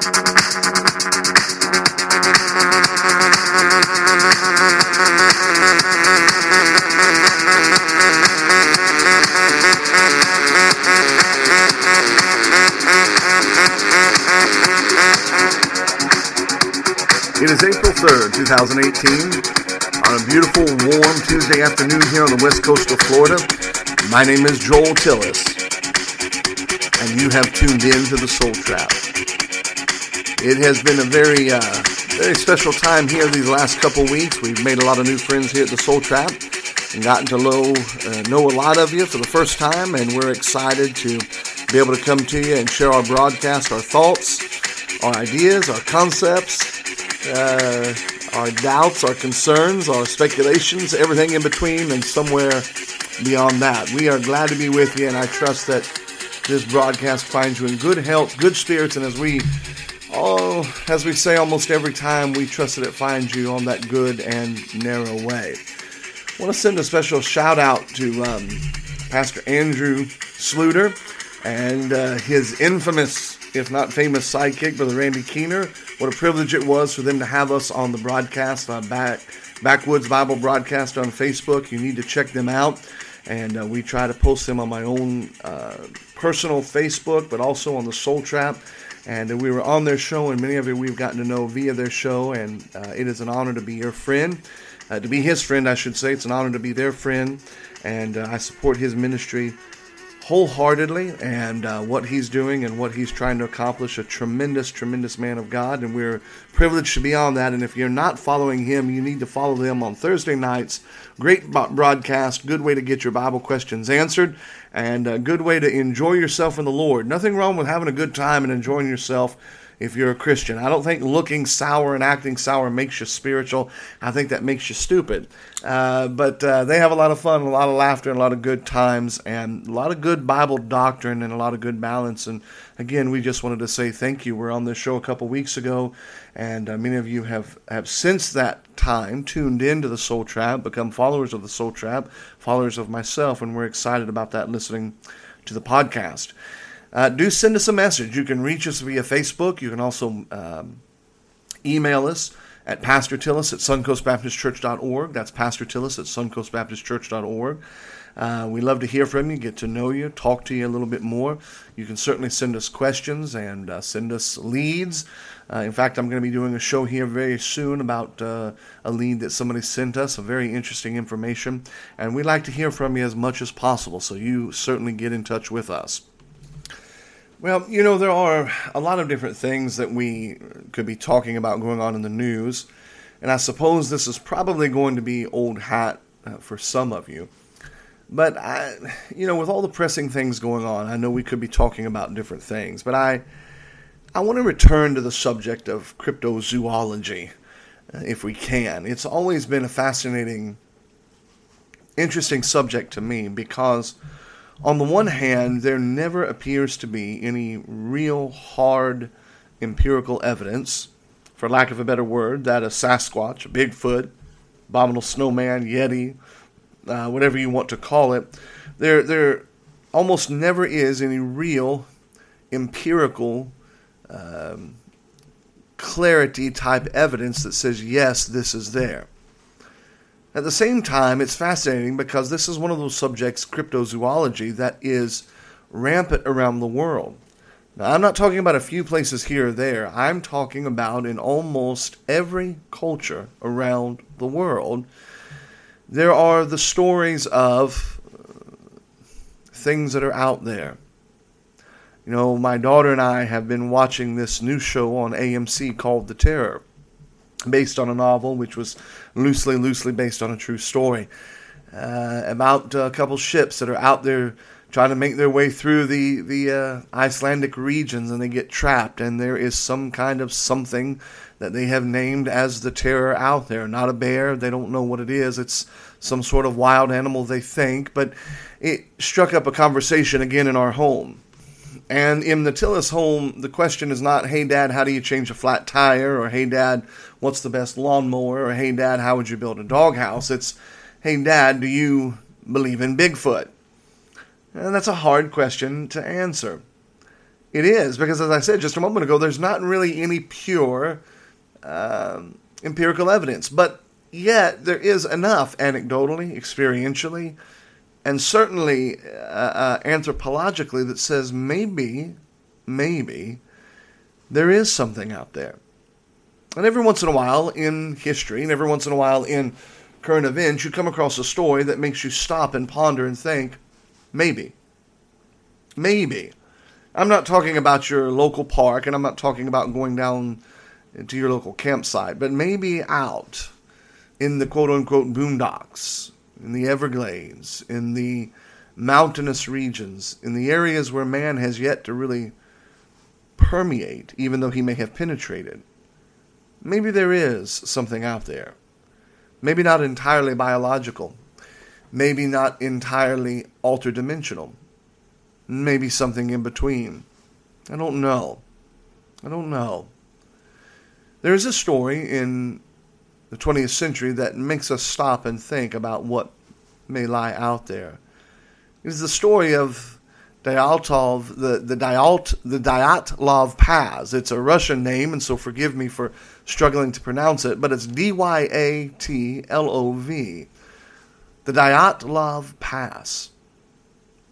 It is April 3rd, 2018, on a beautiful, warm Tuesday afternoon here on the west coast of Florida. My name is Joel Tillis, and you have tuned in to the Soul Trap. It has been a very, uh, very special time here these last couple weeks. We've made a lot of new friends here at the Soul Trap and gotten to know, uh, know a lot of you for the first time, and we're excited to be able to come to you and share our broadcast, our thoughts, our ideas, our concepts, uh, our doubts, our concerns, our speculations, everything in between, and somewhere beyond that. We are glad to be with you, and I trust that this broadcast finds you in good health, good spirits, and as we oh, as we say almost every time, we trust that it finds you on that good and narrow way. I want to send a special shout out to um, Pastor Andrew Sluter and uh, his infamous, if not famous, sidekick, Brother Randy Keener. What a privilege it was for them to have us on the broadcast, uh, back, Backwoods Bible broadcast on Facebook. You need to check them out. And uh, we try to post them on my own uh, personal Facebook, but also on the Soul Trap. And uh, we were on their show, and many of you we've gotten to know via their show. And uh, it is an honor to be your friend, uh, to be his friend, I should say. It's an honor to be their friend. And I support his ministry wholeheartedly and uh, what he's doing and what he's trying to accomplish. A tremendous, tremendous man of God, and we're privileged to be on that. And if you're not following him, you need to follow them on Thursday nights. Great broadcast, good way to get your Bible questions answered, and a good way to enjoy yourself in the Lord. Nothing wrong with having a good time and enjoying yourself if you're a Christian. I don't think looking sour and acting sour makes you spiritual. I think that makes you stupid. Uh, but uh, they have a lot of fun, a lot of laughter, and a lot of good times, and a lot of good Bible doctrine and a lot of good balance. And again, we just wanted to say thank you. We're on this show a couple weeks ago, and uh, many of you have, have since that time tuned into the Soul Trap, become followers of the Soul Trap, followers of myself, and we're excited about that listening to the podcast uh, do send us a message. You can reach us via Facebook. You can also um, email us at Pastor Tillis at suncoastbaptistchurch.org. That's Pastor Tillis at suncoastbaptistchurch.org. Uh, we love to hear from you, get to know you, talk to you a little bit more. You can certainly send us questions and uh, send us leads. Uh, in fact, I'm going to be doing a show here very soon about uh, a lead that somebody sent us, a very interesting information. And we'd like to hear from you as much as possible, so you certainly get in touch with us. Well, you know, there are a lot of different things that we could be talking about going on in the news, and I suppose this is probably going to be old hat uh, for some of you. But I, you know, with all the pressing things going on, I know we could be talking about different things, but I, I want to return to the subject of cryptozoology, uh, if we can. It's always been a fascinating, interesting subject to me because on the one hand, there never appears to be any real hard empirical evidence, for lack of a better word, that a Sasquatch, a Bigfoot, abominable snowman, Yeti, uh, whatever you want to call it, there there almost never is any real empirical um, clarity type evidence that says yes, this is there. At the same time, it's fascinating because this is one of those subjects, cryptozoology, that is rampant around the world. Now, I'm not talking about a few places here or there. I'm talking about in almost every culture around the world. There are the stories of uh, things that are out there. You know, my daughter and I have been watching this new show on AMC called The Terror based on a novel which was loosely, loosely based on a true story uh, about a couple ships that are out there trying to make their way through the the uh, Icelandic regions, and they get trapped. And there is some kind of something that they have named as the terror out there. Not a bear. They don't know what it is. It's some sort of wild animal. They think, but it struck up a conversation again in our home. And in the Tillis home, the question is not, hey, dad, how do you change a flat tire? Or hey, dad, what's the best lawnmower? Or hey, dad, how would you build a doghouse? It's, hey, dad, do you believe in Bigfoot? And that's a hard question to answer. It is, because as I said just a moment ago, there's not really any pure um, empirical evidence. But yet, there is enough anecdotally, experientially, and certainly uh, uh, anthropologically that says maybe, maybe, there is something out there. And every once in a while in history, and every once in a while in current events, you come across a story that makes you stop and ponder and think, maybe. Maybe. I'm not talking about your local park, and I'm not talking about going down to your local campsite, but maybe out in the quote unquote boondocks, in the Everglades, in the mountainous regions, in the areas where man has yet to really permeate, even though he may have penetrated. Maybe there is something out there. Maybe not entirely biological. Maybe not entirely alter dimensional. Maybe something in between. I don't know. I don't know. There is a story in the 20th century that makes us stop and think about what may lie out there. It is the story of Dyaltov, the, the, Dyalt, the Dyatlov Pass. It's a Russian name, and so forgive me for struggling to pronounce it, but it's D Y A T L O V. The Dyatlov Pass.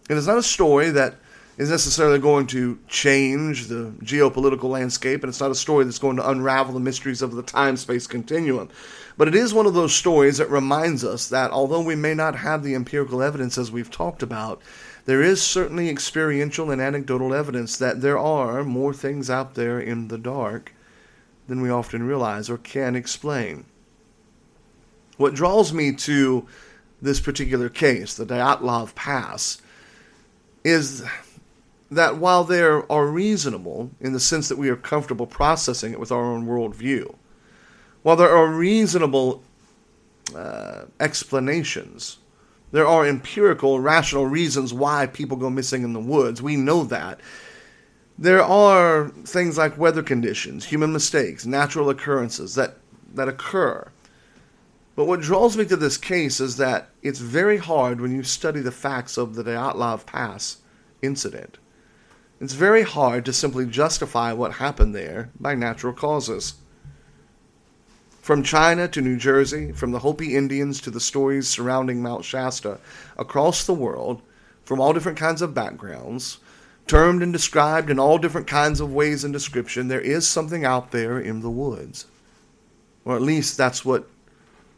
It is not a story that is necessarily going to change the geopolitical landscape, and it's not a story that's going to unravel the mysteries of the time space continuum. But it is one of those stories that reminds us that although we may not have the empirical evidence as we've talked about, there is certainly experiential and anecdotal evidence that there are more things out there in the dark than we often realize or can explain. What draws me to this particular case, the Dyatlov Pass, is that while they are reasonable in the sense that we are comfortable processing it with our own worldview, while there are reasonable uh, explanations, there are empirical, rational reasons why people go missing in the woods. We know that. There are things like weather conditions, human mistakes, natural occurrences that, that occur. But what draws me to this case is that it's very hard when you study the facts of the Dyatlov Pass incident it's very hard to simply justify what happened there by natural causes. From China to New Jersey, from the Hopi Indians to the stories surrounding Mount Shasta, across the world, from all different kinds of backgrounds, termed and described in all different kinds of ways and description, there is something out there in the woods. Or at least that's what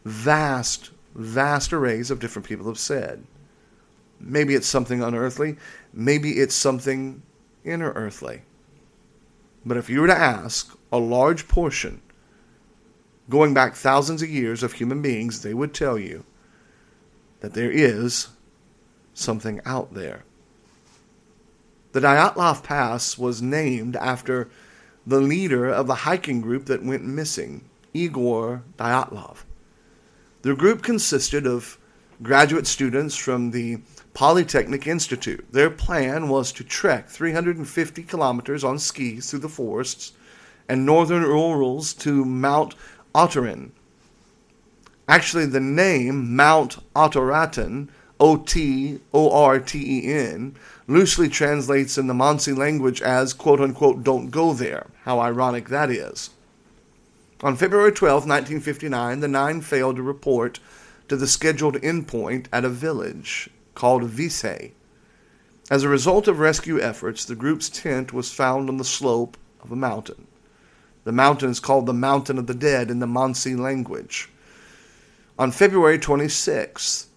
vast, vast arrays of different people have said. Maybe it's something unearthly. Maybe it's something inner earthly. But if you were to ask a large portion, going back thousands of years of human beings, they would tell you that there is something out there. The Dyatlov Pass was named after the leader of the hiking group that went missing, Igor Dyatlov. The group consisted of graduate students from the Polytechnic Institute. Their plan was to trek 350 kilometers on skis through the forests and northern Urals to Mount Otorin. Actually, the name Mount Otorten, O T O R T E N, loosely translates in the Mansi language as quote unquote, don't go there. How ironic that is. On February 12, 1959, the nine failed to report to the scheduled endpoint at a village called Visay. As a result of rescue efforts, the group's tent was found on the slope of a mountain. The mountain is called the Mountain of the Dead in the Mansi language. On February 26th,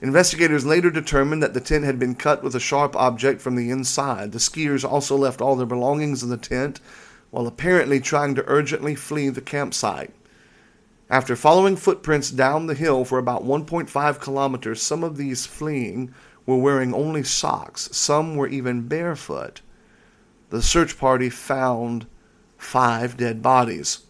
investigators later determined that the tent had been cut with a sharp object from the inside. The skiers also left all their belongings in the tent while apparently trying to urgently flee the campsite. After following footprints down the hill for about 1.5 kilometers, some of these fleeing were wearing only socks, some were even barefoot. The search party found five dead bodies.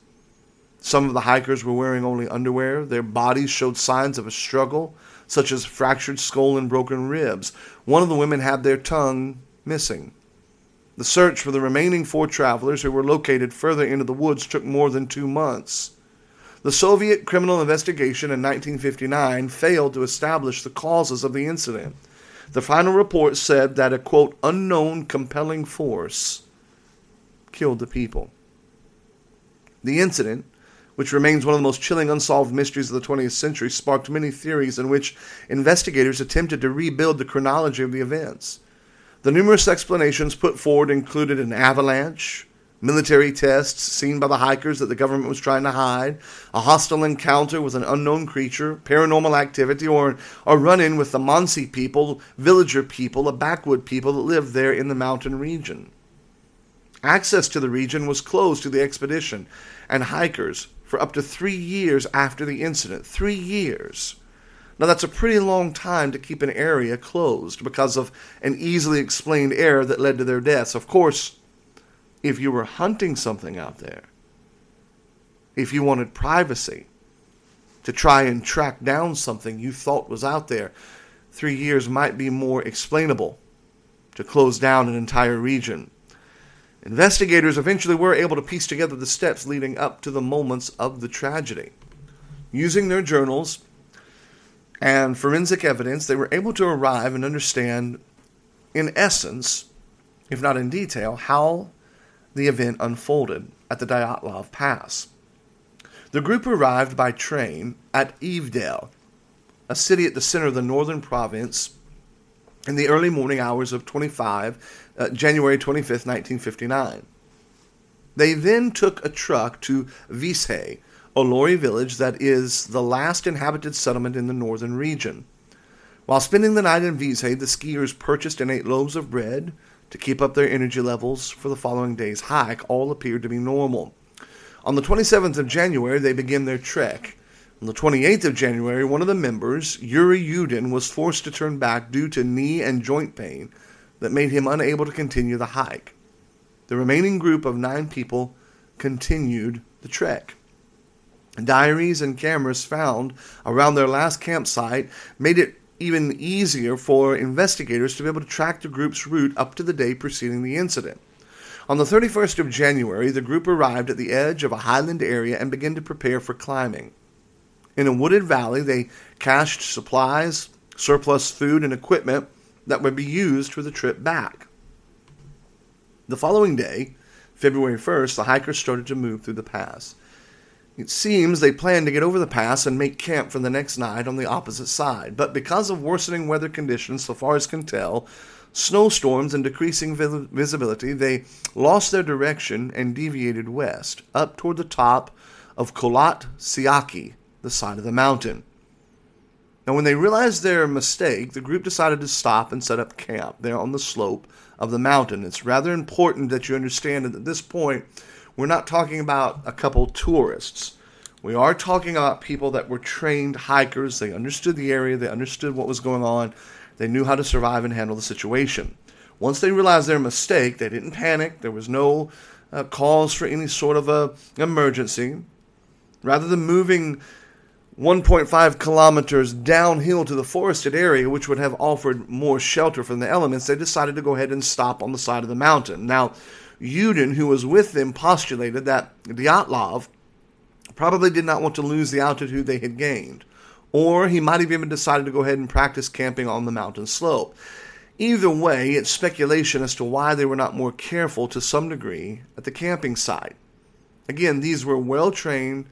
Some of the hikers were wearing only underwear. Their bodies showed signs of a struggle, such as fractured skull and broken ribs. One of the women had their tongue missing. The search for the remaining four travelers who were located further into the woods took more than two months. The Soviet criminal investigation in 1959 failed to establish the causes of the incident. The final report said that a quote, unknown compelling force killed the people. The incident, which remains one of the most chilling unsolved mysteries of the 20th century, sparked many theories in which investigators attempted to rebuild the chronology of the events. The numerous explanations put forward included an avalanche, military tests seen by the hikers that the government was trying to hide, a hostile encounter with an unknown creature, paranormal activity, or a run in with the Mansi people, villager people, a backwood people that lived there in the mountain region. Access to the region was closed to the expedition and hikers for up to three years after the incident. Three years. Now, that's a pretty long time to keep an area closed because of an easily explained error that led to their deaths. Of course, if you were hunting something out there, if you wanted privacy to try and track down something you thought was out there, three years might be more explainable to close down an entire region. Investigators eventually were able to piece together the steps leading up to the moments of the tragedy. Using their journals and forensic evidence, they were able to arrive and understand, in essence, if not in detail, how the event unfolded at the Dyatlov Pass. The group arrived by train at Ivdel, a city at the center of the northern province, in the early morning hours of 25, uh, January 25th, 1959. They then took a truck to Vishay, a Lori village that is the last inhabited settlement in the northern region. While spending the night in Vishay, the skiers purchased and ate loaves of bread, to keep up their energy levels for the following day's hike, all appeared to be normal. On the 27th of January, they begin their trek. On the 28th of January, one of the members, Yuri Yudin, was forced to turn back due to knee and joint pain that made him unable to continue the hike. The remaining group of nine people continued the trek. Diaries and cameras found around their last campsite made it even easier for investigators to be able to track the group's route up to the day preceding the incident. On the 31st of January, the group arrived at the edge of a highland area and began to prepare for climbing. In a wooded valley, they cached supplies, surplus food, and equipment that would be used for the trip back. The following day, February 1st, the hikers started to move through the pass. It seems they planned to get over the pass and make camp for the next night on the opposite side, but because of worsening weather conditions, so far as can tell, snowstorms and decreasing visibility, they lost their direction and deviated west, up toward the top of Kholat Syakhl, the side of the mountain. Now, when they realized their mistake, the group decided to stop and set up camp there on the slope of the mountain. It's rather important that you understand that at this point, we're not talking about a couple tourists. We are talking about people that were trained hikers. They understood the area, they understood what was going on, they knew how to survive and handle the situation. Once they realized their mistake, they didn't panic. There was no uh, cause for any sort of a emergency. Rather than moving 1.5 kilometers downhill to the forested area, which would have offered more shelter from the elements, they decided to go ahead and stop on the side of the mountain. Now, Yudin, who was with them, postulated that Dyatlov probably did not want to lose the altitude they had gained, or he might have even decided to go ahead and practice camping on the mountain slope. Either way, it's speculation as to why they were not more careful to some degree at the camping site. Again, these were well trained,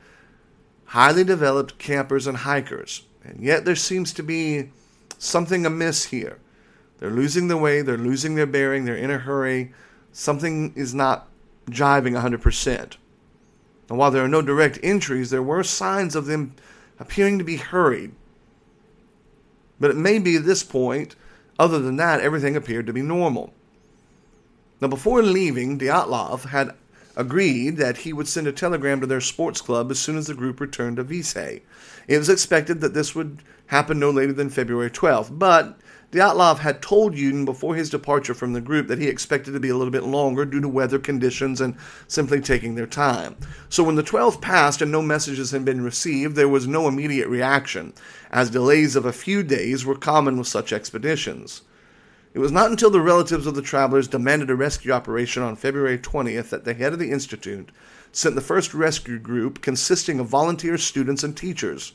highly developed campers and hikers, and yet there seems to be something amiss here. They're losing their way, they're losing their bearing, they're in a hurry, something is not jiving 100%. And while there are no direct entries, there were signs of them appearing to be hurried. But it may be at this point, other than that, everything appeared to be normal. Now, before leaving, Dyatlov had agreed that he would send a telegram to their sports club as soon as the group returned to Vishay. It was expected that this would happen no later than February 12th, but Dyatlov had told Yudin before his departure from the group that he expected to be a little bit longer due to weather conditions and simply taking their time. So when the 12th passed and no messages had been received, there was no immediate reaction, as delays of a few days were common with such expeditions. It was not until the relatives of the travelers demanded a rescue operation on February 20th that the head of the Institute sent the first rescue group consisting of volunteer students and teachers.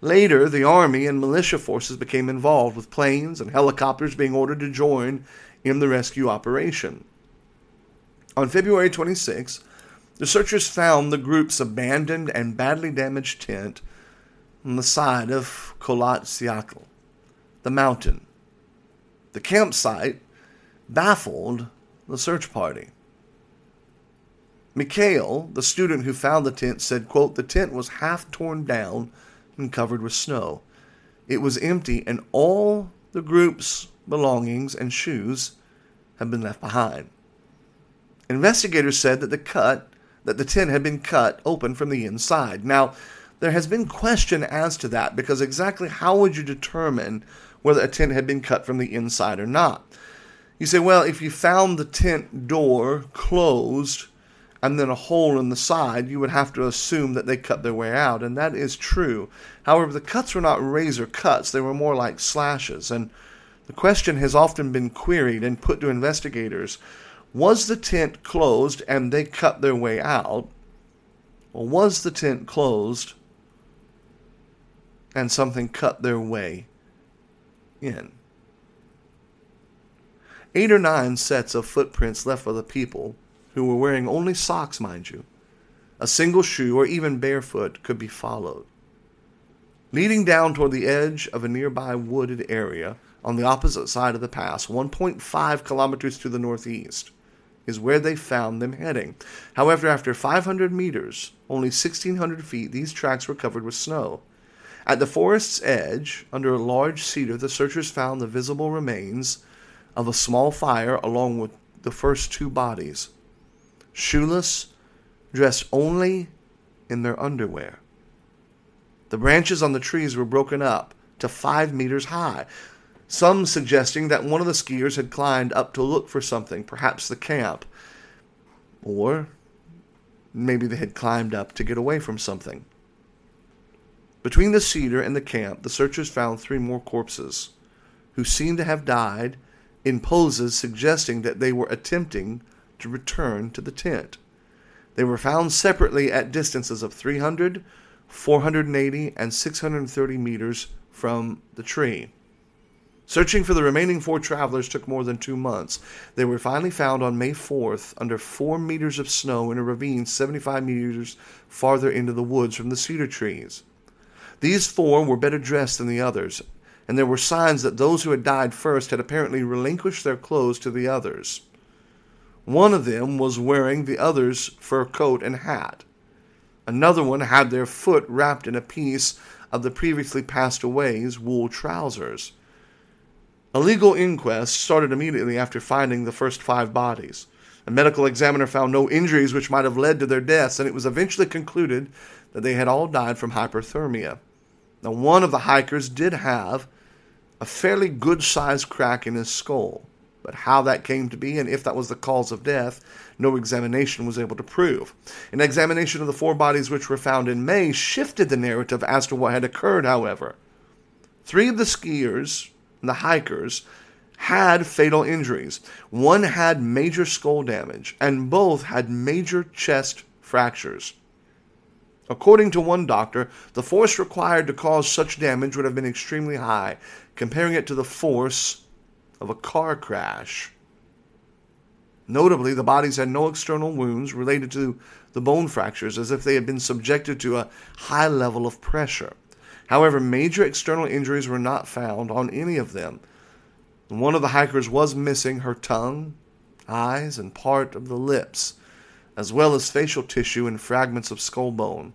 Later, the Army and militia forces became involved, with planes and helicopters being ordered to join in the rescue operation. On February 26, the searchers found the group's abandoned and badly damaged tent on the side of Kholat Syakhl, the mountain. The campsite baffled the search party. Mikhail, the student who found the tent, said, quote, The tent was half torn down and covered with snow. It was empty, and all the group's belongings and shoes had been left behind. Investigators said that the cut that the tent had been cut open from the inside. Now, there has been question as to that because exactly how would you determine whether a tent had been cut from the inside or not? You say, well, if you found the tent door closed and then a hole in the side, you would have to assume that they cut their way out, and that is true. However, the cuts were not razor cuts, they were more like slashes, and the question has often been queried and put to investigators was the tent closed and they cut their way out? Or was the tent closed and something cut their way in? Eight or nine sets of footprints left by the people, who were wearing only socks, mind you. A single shoe, or even barefoot, could be followed. Leading down toward the edge of a nearby wooded area on the opposite side of the pass, 1.5 kilometers to the northeast, is where they found them heading. However, after 500 meters, only 1,600 feet, these tracks were covered with snow. At the forest's edge, under a large cedar, the searchers found the visible remains of a small fire along with the first two bodies. Shoeless, dressed only in their underwear. The branches on the trees were broken up to five meters high some suggesting that one of the skiers had climbed up to look for something, perhaps the camp, or maybe they had climbed up to get away from something. Between the cedar and the camp, the searchers found three more corpses, who seemed to have died in poses suggesting that they were attempting to return to the tent. They were found separately at distances of 300, 480, and 630 meters from the tree. Searching for the remaining four travelers took more than two months. They were finally found on May 4th under four meters of snow in a ravine 75 meters farther into the woods from the cedar trees. These four were better dressed than the others, and there were signs that those who had died first had apparently relinquished their clothes to the others. One of them was wearing the other's fur coat and hat. Another one had their foot wrapped in a piece of the previously passed away's wool trousers. A legal inquest started immediately after finding the first five bodies. A medical examiner found no injuries which might have led to their deaths, and it was eventually concluded that they had all died from hyperthermia. Now, one of the hikers did have a fairly good sized crack in his skull, but how that came to be and if that was the cause of death, no examination was able to prove. An examination of the four bodies which were found in May shifted the narrative as to what had occurred, however. Three of the skiers the hikers, had fatal injuries. One had major skull damage, and both had major chest fractures. According to one doctor, the force required to cause such damage would have been extremely high, comparing it to the force of a car crash. Notably, the bodies had no external wounds related to the bone fractures, as if they had been subjected to a high level of pressure. However, major external injuries were not found on any of them. One of the hikers was missing her tongue, eyes, and part of the lips, as well as facial tissue and fragments of skull bone.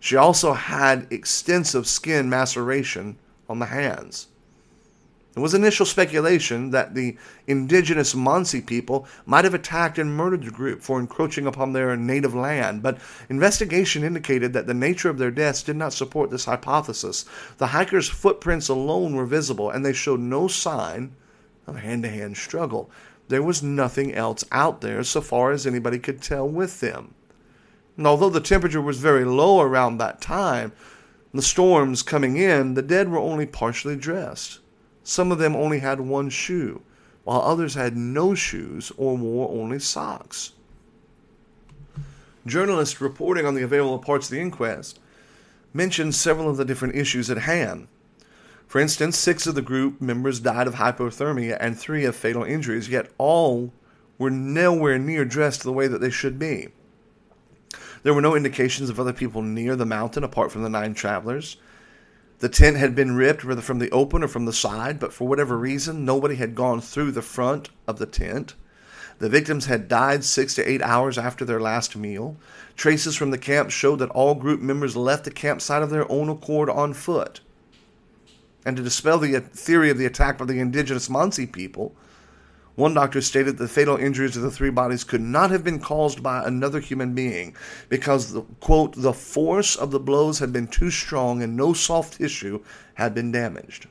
She also had extensive skin maceration on the hands. There was initial speculation that the indigenous Mansi people might have attacked and murdered the group for encroaching upon their native land, but investigation indicated that the nature of their deaths did not support this hypothesis. The hikers' footprints alone were visible, and they showed no sign of hand to hand struggle. There was nothing else out there, so far as anybody could tell, with them. And although the temperature was very low around that time, the storms coming in, the dead were only partially dressed. Some of them only had one shoe, while others had no shoes or wore only socks. Journalists reporting on the available parts of the inquest mentioned several of the different issues at hand. For instance, six of the group members died of hypothermia and three of fatal injuries, yet all were nowhere near dressed the way that they should be. There were no indications of other people near the mountain apart from the nine travelers. The tent had been ripped, whether from the open or from the side, but for whatever reason, nobody had gone through the front of the tent. The victims had died six to eight hours after their last meal. Traces from the camp showed that all group members left the campsite of their own accord on foot. And to dispel the theory of the attack by the indigenous Mansi people, one doctor stated the fatal injuries of the three bodies could not have been caused by another human being because, the, quote, the force of the blows had been too strong and no soft tissue had been damaged.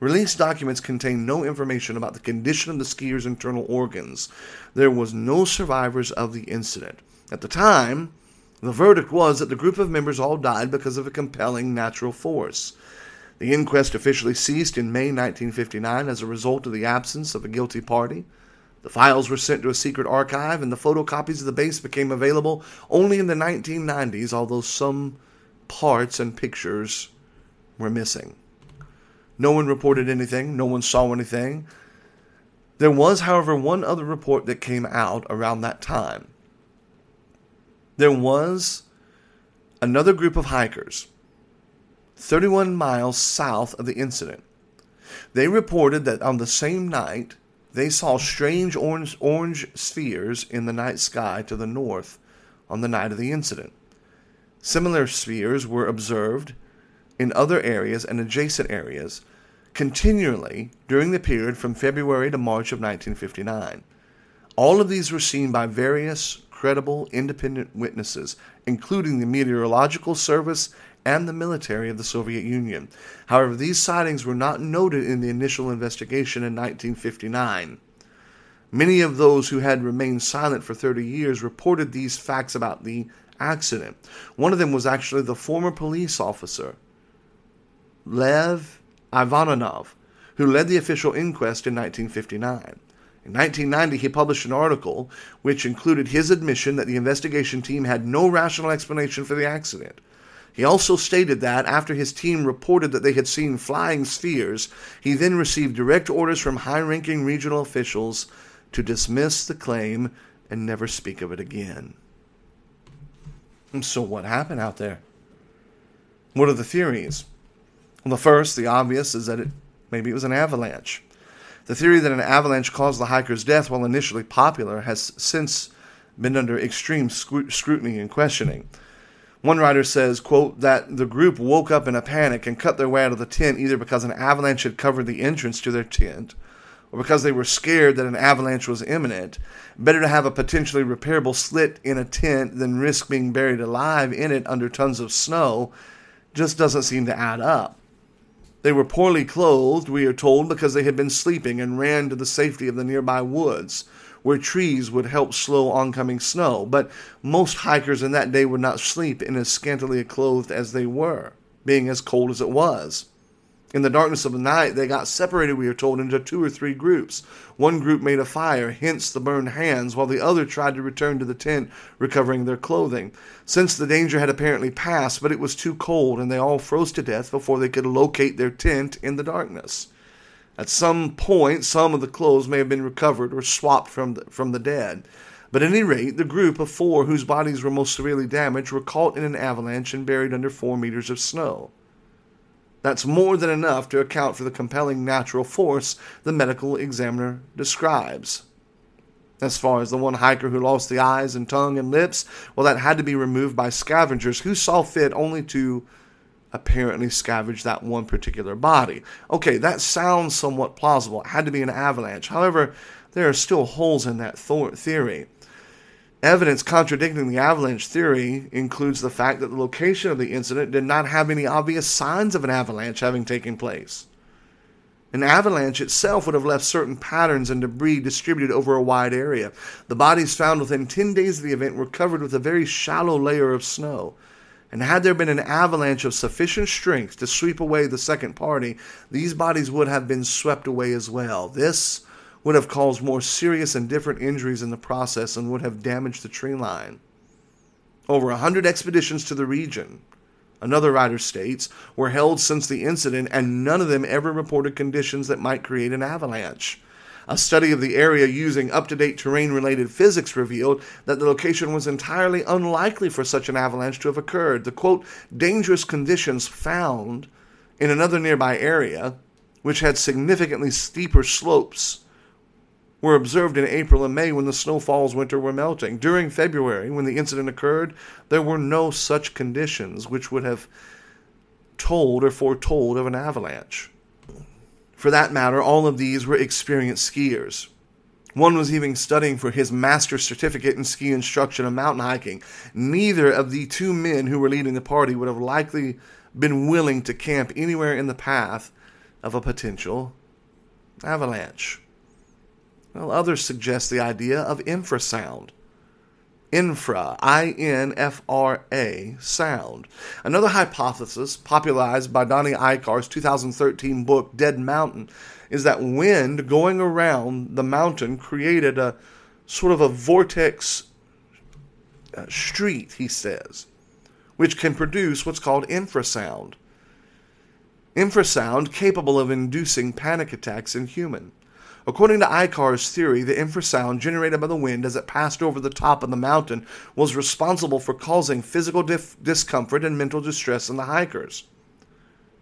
Released documents contain no information about the condition of the skiers' internal organs. There was no survivors of the incident. At the time, the verdict was that the group of members all died because of a compelling natural force. The inquest officially ceased in May 1959 as a result of the absence of a guilty party. The files were sent to a secret archive, and the photocopies of the base became available only in the 1990s, although some parts and pictures were missing. No one reported anything, no one saw anything. There was, however, one other report that came out around that time. There was another group of hikers 31 miles south of the incident. They reported that on the same night, they saw strange orange, orange spheres in the night sky to the north on the night of the incident. Similar spheres were observed in other areas and adjacent areas continually during the period from February to March of 1959. All of these were seen by various credible independent witnesses, including the Meteorological Service and the military of the Soviet Union. However, these sightings were not noted in the initial investigation in 1959. Many of those who had remained silent for 30 years reported these facts about the accident. One of them was actually the former police officer, Lev Ivanov, who led the official inquest in 1959. In 1990, he published an article which included his admission that the investigation team had no rational explanation for the accident. He also stated that after his team reported that they had seen flying spheres, he then received direct orders from high ranking regional officials to dismiss the claim and never speak of it again. And so, what happened out there? What are the theories? Well, the first, the obvious, is that it maybe it was an avalanche. The theory that an avalanche caused the hiker's death, while initially popular, has since been under extreme scrutiny and questioning. One writer says, quote, that the group woke up in a panic and cut their way out of the tent either because an avalanche had covered the entrance to their tent or because they were scared that an avalanche was imminent. Better to have a potentially repairable slit in a tent than risk being buried alive in it under tons of snow just doesn't seem to add up. They were poorly clothed, we are told, because they had been sleeping and ran to the safety of the nearby woods where trees would help slow oncoming snow, but most hikers in that day would not sleep in as scantily clothed as they were, being as cold as it was. In the darkness of the night, they got separated, we are told, into two or three groups. One group made a fire, hence the burned hands, while the other tried to return to the tent, recovering their clothing. Since the danger had apparently passed, but it was too cold, and they all froze to death before they could locate their tent in the darkness. At some point, some of the clothes may have been recovered or swapped from the, from the dead. But at any rate, the group of four whose bodies were most severely damaged were caught in an avalanche and buried under four meters of snow. That's more than enough to account for the compelling natural force the medical examiner describes. As far as the one hiker who lost the eyes and tongue and lips, well, that had to be removed by scavengers who saw fit only to apparently scavenged that one particular body. Okay, that sounds somewhat plausible. It had to be an avalanche. However, there are still holes in that th- theory. Evidence contradicting the avalanche theory includes the fact that the location of the incident did not have any obvious signs of an avalanche having taken place. An avalanche itself would have left certain patterns and debris distributed over a wide area. The bodies found within 10 days of the event were covered with a very shallow layer of snow. And had there been an avalanche of sufficient strength to sweep away the second party, these bodies would have been swept away as well. This would have caused more serious and different injuries in the process and would have damaged the tree line. Over a hundred expeditions to the region another writer states, were held since the incident and none of them ever reported conditions that might create an avalanche. A study of the area using up to date terrain related physics revealed that the location was entirely unlikely for such an avalanche to have occurred. The quote, dangerous conditions found in another nearby area, which had significantly steeper slopes, were observed in April and May when the snowfalls winter were melting. During February, when the incident occurred, there were no such conditions which would have told or foretold of an avalanche. For that matter, all of these were experienced skiers. One was even studying for his master's certificate in ski instruction and mountain hiking. Neither of the two men who were leading the party would have likely been willing to camp anywhere in the path of a potential avalanche. Well, others suggest the idea of infrasound. Infra, I N F R A, sound. Another hypothesis, popularized by Donnie Eichar's 2013 book Dead Mountain, is that wind going around the mountain created a sort of a vortex uh, street, he says, which can produce what's called infrasound. Infrasound capable of inducing panic attacks in humans. According to Eichar's theory, the infrasound generated by the wind as it passed over the top of the mountain was responsible for causing physical dif- discomfort and mental distress in the hikers.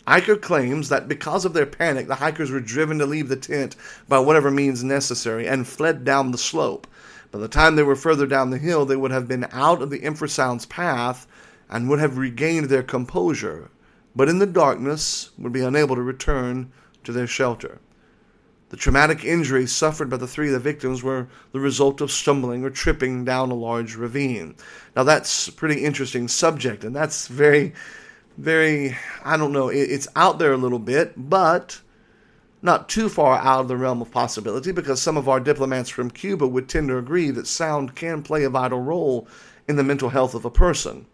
Eichar claims that because of their panic, the hikers were driven to leave the tent by whatever means necessary and fled down the slope. By the time they were further down the hill, they would have been out of the infrasound's path and would have regained their composure, but in the darkness would be unable to return to their shelter. The traumatic injuries suffered by the three of the victims were the result of stumbling or tripping down a large ravine. Now, that's a pretty interesting subject, and that's very, very, I don't know, it's out there a little bit, but not too far out of the realm of possibility because some of our diplomats from Cuba would tend to agree that sound can play a vital role in the mental health of a person.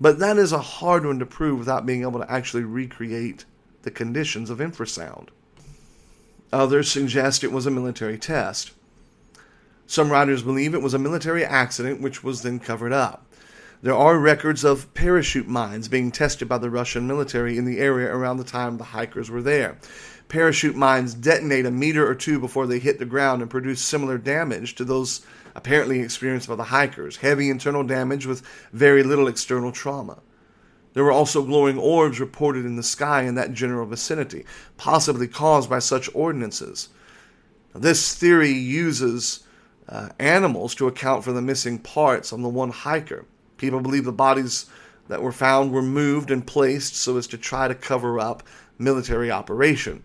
But that is a hard one to prove without being able to actually recreate the conditions of infrasound. Others suggest it was a military test. Some writers believe it was a military accident which was then covered up. There are records of parachute mines being tested by the Russian military in the area around the time the hikers were there. Parachute mines detonate a meter or two before they hit the ground and produce similar damage to those apparently experienced by the hikers heavy internal damage with very little external trauma. There were also glowing orbs reported in the sky in that general vicinity, possibly caused by such ordinances. This theory uses uh, animals to account for the missing parts on the one hiker. People believe the bodies that were found were moved and placed so as to try to cover up military operation.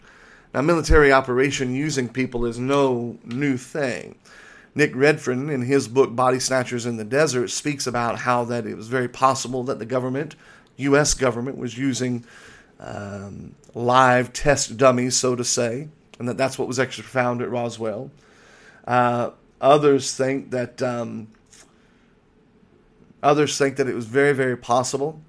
Now, military operation using people is no new thing. Nick Redfern, in his book Body Snatchers in the Desert, speaks about how that it was very possible that the government U.S. government was using um, live test dummies, so to say, and that that's what was actually found at Roswell. Uh, others think that um, others think that it was very, very possible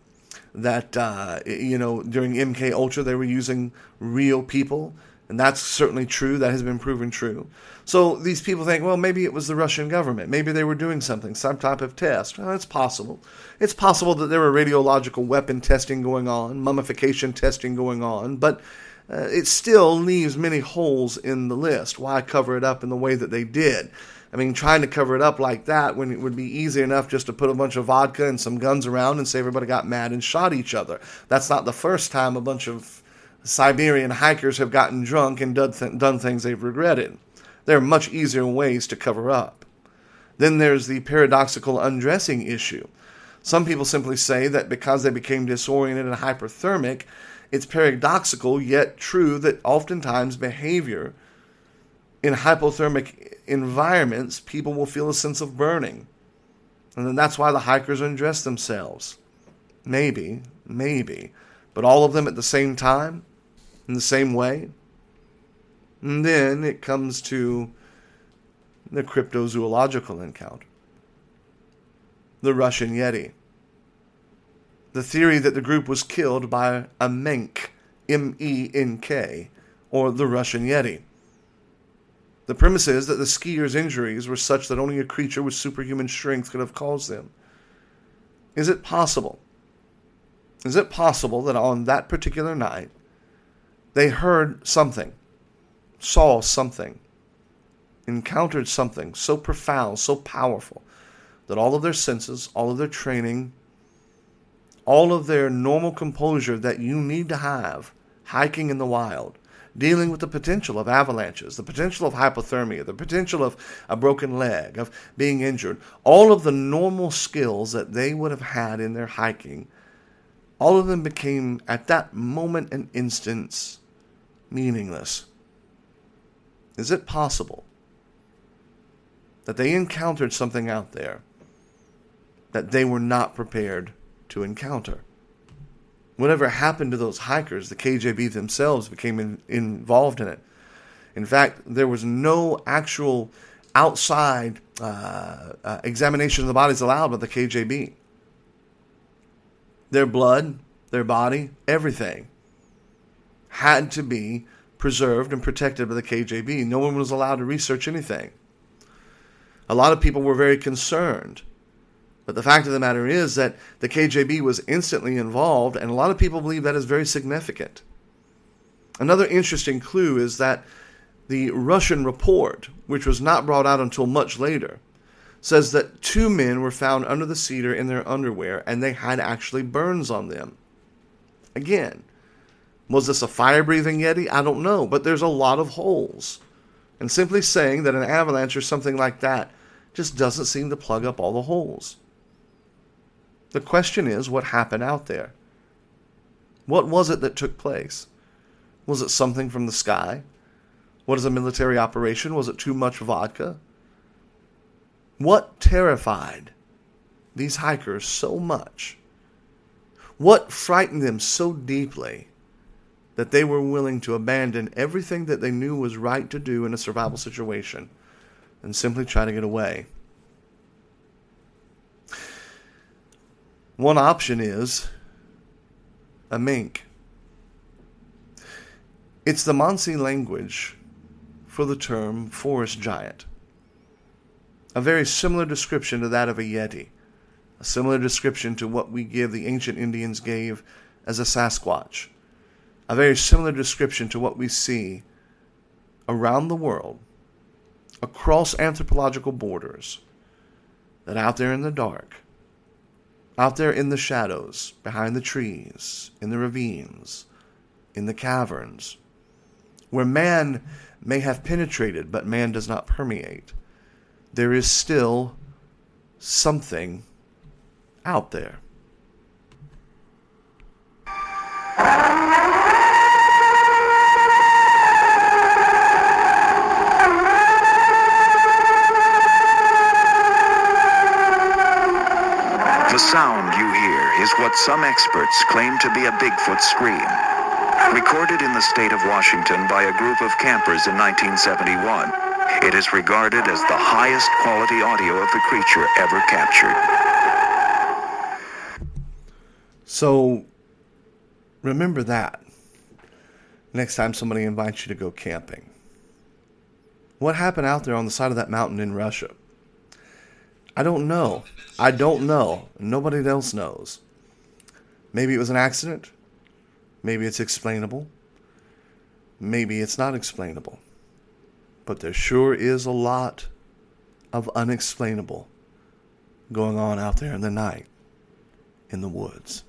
that uh, you know during MK Ultra they were using real people and that's certainly true. That has been proven true. So these people think, well, maybe it was the Russian government. Maybe they were doing something, some type of test. Well, it's possible. It's possible that there were radiological weapon testing going on, mummification testing going on, but uh, it still leaves many holes in the list. Why cover it up in the way that they did? I mean, trying to cover it up like that when it would be easy enough just to put a bunch of vodka and some guns around and say everybody got mad and shot each other. That's not the first time a bunch of Siberian hikers have gotten drunk and done, th- done things they've regretted. There are much easier ways to cover up. Then there's the paradoxical undressing issue. Some people simply say that because they became disoriented and hyperthermic, it's paradoxical yet true that oftentimes behavior in hypothermic environments, people will feel a sense of burning. And then that's why the hikers undress themselves. Maybe, maybe. But all of them at the same time? in the same way. And then it comes to the cryptozoological encounter the Russian Yeti. The theory that the group was killed by a menk, M E N K, or the Russian Yeti. The premise is that the skier's injuries were such that only a creature with superhuman strength could have caused them. Is it possible Is it possible that on that particular night they heard something, saw something, encountered something so profound, so powerful, that all of their senses, all of their training, all of their normal composure that you need to have hiking in the wild, dealing with the potential of avalanches, the potential of hypothermia, the potential of a broken leg, of being injured, all of the normal skills that they would have had in their hiking, all of them became, at that moment and instance, meaningless. Is it possible that they encountered something out there that they were not prepared to encounter. Whatever happened to those hikers, the KGB themselves became in, involved in it. In fact, there was no actual outside uh, uh, examination of the bodies allowed by the KGB. Their blood, their body, everything had to be preserved and protected by the KGB. No one was allowed to research anything. A lot of people were very concerned but the fact of the matter is that the KGB was instantly involved, and a lot of people believe that is very significant. Another interesting clue is that the Russian report, which was not brought out until much later, says that two men were found under the cedar in their underwear and they had actually burns on them. Again, was this a fire breathing Yeti? I don't know, but there's a lot of holes. And simply saying that an avalanche or something like that just doesn't seem to plug up all the holes. The question is what happened out there? What was it that took place? Was it something from the sky? Was it a military operation? Was it too much vodka? What terrified these hikers so much? What frightened them so deeply that they were willing to abandon everything that they knew was right to do in a survival situation and simply try to get away? One option is a Menk. It's the Mansi language for the term forest giant. A very similar description to that of a Yeti. A similar description to what we give the ancient Indians gave as a Sasquatch. A very similar description to what we see around the world, across anthropological borders, that out there in the dark, out there in the shadows, behind the trees, in the ravines, in the caverns, where man may have penetrated but man does not permeate, there is still something out there. What some experts claim to be a Bigfoot scream. Recorded in the state of Washington by a group of campers in 1971, it is regarded as the highest quality audio of the creature ever captured. So, remember that next time somebody invites you to go camping. What happened out there on the side of that mountain in Russia? I don't know. I don't know. Nobody else knows. Maybe it was an accident. Maybe it's explainable. Maybe it's not explainable. But there sure is a lot of unexplainable going on out there in the night in the woods.